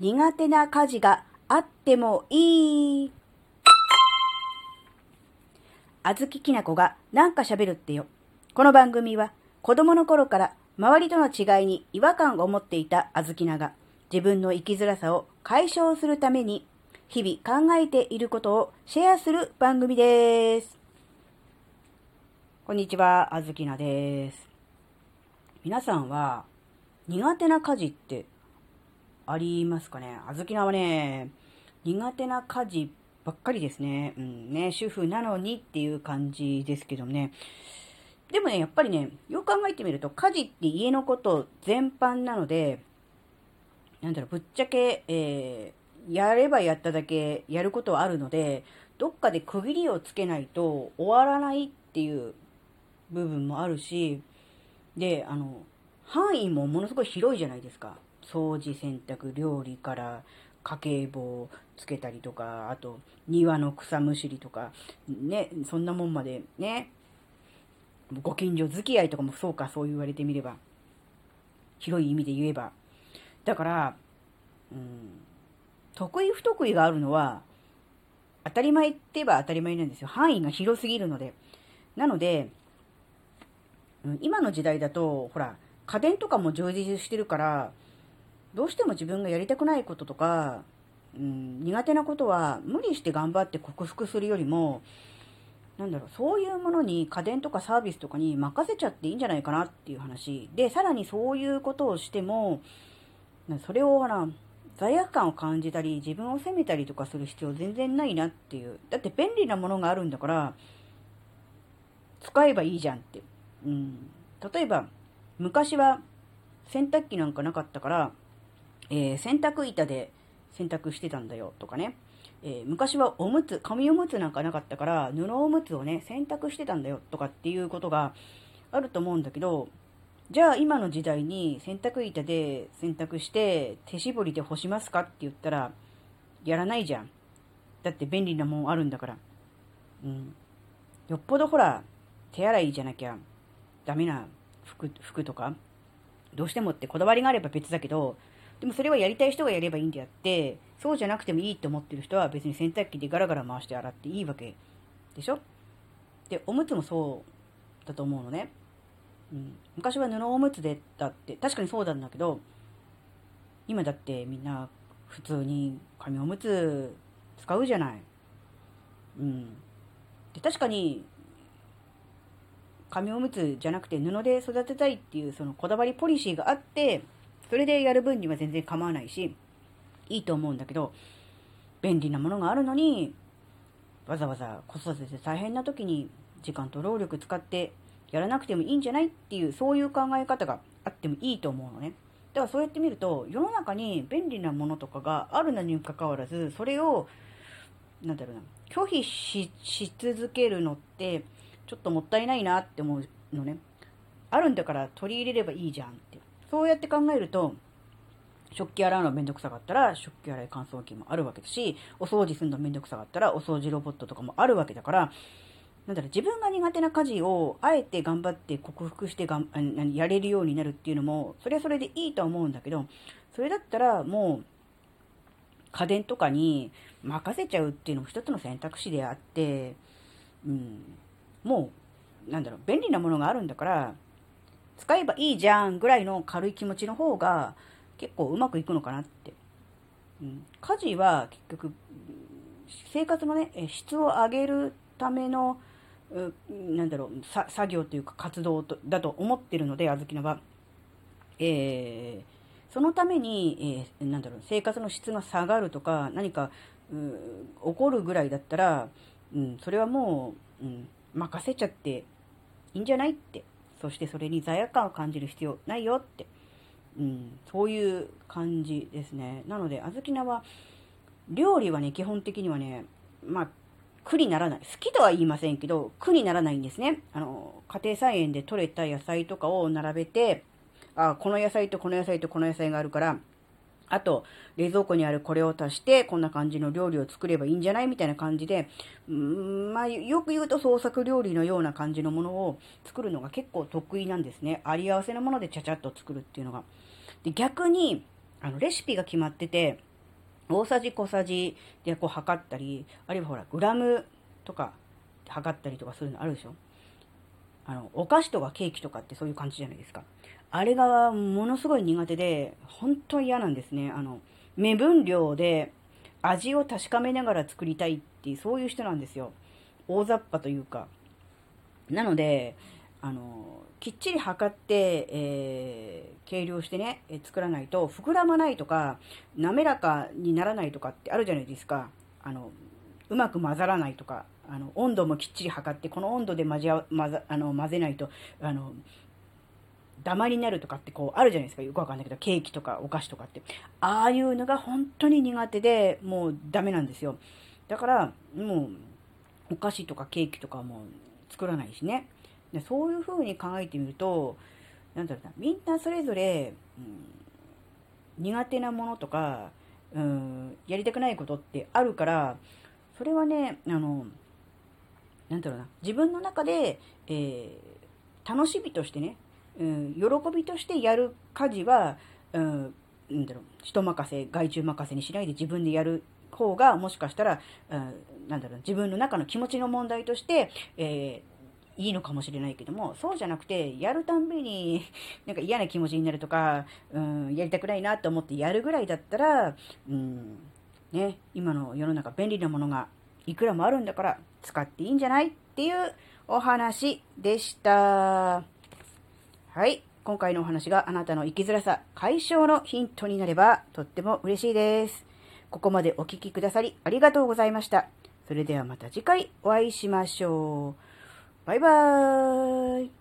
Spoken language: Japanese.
苦手な家事があってもいい。あずききなこがなんか喋るってよ。この番組は子供の頃から周りとの違いに違和感を持っていたあずきなが自分の生きづらさを解消するために日々考えていることをシェアする番組です。こんにちは、あずきなです。皆さんは苦手な家事ってありますかねあずきなはね、苦手な家事ばっかりですね。うんね、主婦なのにっていう感じですけどね。でもね、やっぱりね、よく考えてみると、家事って家のこと全般なので、なんだろう、ぶっちゃけ、えー、やればやっただけやることはあるので、どっかで区切りをつけないと終わらないっていう部分もあるし、で、あの、範囲もものすごい広いじゃないですか。掃除、洗濯、料理から家計簿つけたりとか、あと庭の草むしりとか、ね、そんなもんまでね、ご近所付き合いとかもそうか、そう言われてみれば。広い意味で言えば。だから、うん、得意不得意があるのは、当たり前って言えば当たり前なんですよ。範囲が広すぎるので。なので、今の時代だと、ほら、家電とかも充実してるから、どうしても自分がやりたくないこととか、うん、苦手なことは無理して頑張って克服するよりも、なんだろう、そういうものに家電とかサービスとかに任せちゃっていいんじゃないかなっていう話。で、さらにそういうことをしても、それをほら、罪悪感を感じたり、自分を責めたりとかする必要全然ないなっていう。だって便利なものがあるんだから、使えばいいじゃんって。うん。例えば、昔は洗濯機なんかなかったから、えー、洗濯板で洗濯してたんだよとかね。えー、昔はおむつ、紙おむつなんかなかったから、布おむつをね、洗濯してたんだよとかっていうことがあると思うんだけど、じゃあ今の時代に洗濯板で洗濯して手絞りで干しますかって言ったら、やらないじゃん。だって便利なもんあるんだから。うん。よっぽどほら、手洗いじゃなきゃダメな服、服とか、どうしてもってこだわりがあれば別だけど、でもそれはやりたい人がやればいいんであって、そうじゃなくてもいいと思ってる人は別に洗濯機でガラガラ回して洗っていいわけでしょ？で、おむつもそうだと思うのね。うん、昔は布おむつでだって、確かにそうなんだけど、今だってみんな普通に紙おむつ使うじゃない。うん。で、確かに、紙おむつじゃなくて布で育てたいっていうそのこだわりポリシーがあって、それでやる分には全然構わないし、いいと思うんだけど、便利なものがあるのに、わざわざ子育てで大変な時に時間と労力使ってやらなくてもいいんじゃないっていう、そういう考え方があってもいいと思うのね。だからそうやって見ると、世の中に便利なものとかがあるのにもかかわらず、それを、なんだろうな、拒否し続けるのって、ちょっともったいないなって思うのね。あるんだから取り入れればいいじゃん。そうやって考えると、食器洗うのめんどくさかったら、食器洗い乾燥機もあるわけだし、お掃除するのめんどくさかったら、お掃除ロボットとかもあるわけだから、なんだろ、自分が苦手な家事を、あえて頑張って克服してがん、やれるようになるっていうのも、それはそれでいいとは思うんだけど、それだったらもう、家電とかに任せちゃうっていうのも一つの選択肢であって、うん、もう、なんだろう、便利なものがあるんだから、使えばいいじゃんぐらいの軽い気持ちの方が結構うまくいくのかなって。うん、家事は結局、生活のね、質を上げるための、なんだろう、作業というか活動とだと思ってるので、あずきのは。えー、そのために、えー、なんだろう、生活の質が下がるとか、何か、起こるぐらいだったら、うん、それはもう、うん、任せちゃっていいんじゃないってそしてそれに罪悪感を感じる必要ないよって、うん、そういう感じですね。なので、あずきなは、料理はね、基本的にはね、まあ、苦にならない。好きとは言いませんけど、苦にならないんですね。あの、家庭菜園で採れた野菜とかを並べて、あ、この野菜とこの野菜とこの野菜があるから、あと、冷蔵庫にあるこれを足して、こんな感じの料理を作ればいいんじゃないみたいな感じで、うん、まあ、よく言うと創作料理のような感じのものを作るのが結構得意なんですね。あり合わせのものでちゃちゃっと作るっていうのが。で、逆に、あの、レシピが決まってて、大さじ小さじでこう測ったり、あるいはほら、グラムとか測ったりとかするのあるでしょあの、お菓子とかケーキとかってそういう感じじゃないですか。あれがものすごい苦手で、本当嫌なんですね。あの、目分量で味を確かめながら作りたいっていう、そういう人なんですよ。大雑把というか。なので、あの、きっちり測って、えー、計量してね、え作らないと、膨らまないとか、滑らかにならないとかってあるじゃないですか。あの、うまく混ざらないとか、あの、温度もきっちり測って、この温度で混ぜ、混ぜ、あの、混ぜないと、あの、ダマになるとかってこうあるじゃないですか。よくわかんないけど、ケーキとかお菓子とかって。ああいうのが本当に苦手で、もうダメなんですよ。だから、もう、お菓子とかケーキとかも作らないしね。でそういう風に考えてみると、なんだろうな、みんなそれぞれ、うん、苦手なものとか、うん、やりたくないことってあるから、それはね、あの、なんだろうな、自分の中で、えー、楽しみとしてね、うん、喜びとしてやる家事は、うん、なんだろう、人任せ、外注任せにしないで自分でやる方が、もしかしたら、うん、なんだろう、自分の中の気持ちの問題として、えーいいのかもしれないけども、そうじゃなくて、やるたんびに、なんか嫌な気持ちになるとか、うん、やりたくないなと思ってやるぐらいだったら、うん、ね、今の世の中便利なものがいくらもあるんだから使っていいんじゃないっていうお話でした。はい。今回のお話があなたの生きづらさ解消のヒントになればとっても嬉しいです。ここまでお聴きくださりありがとうございました。それではまた次回お会いしましょう。バイバーイ。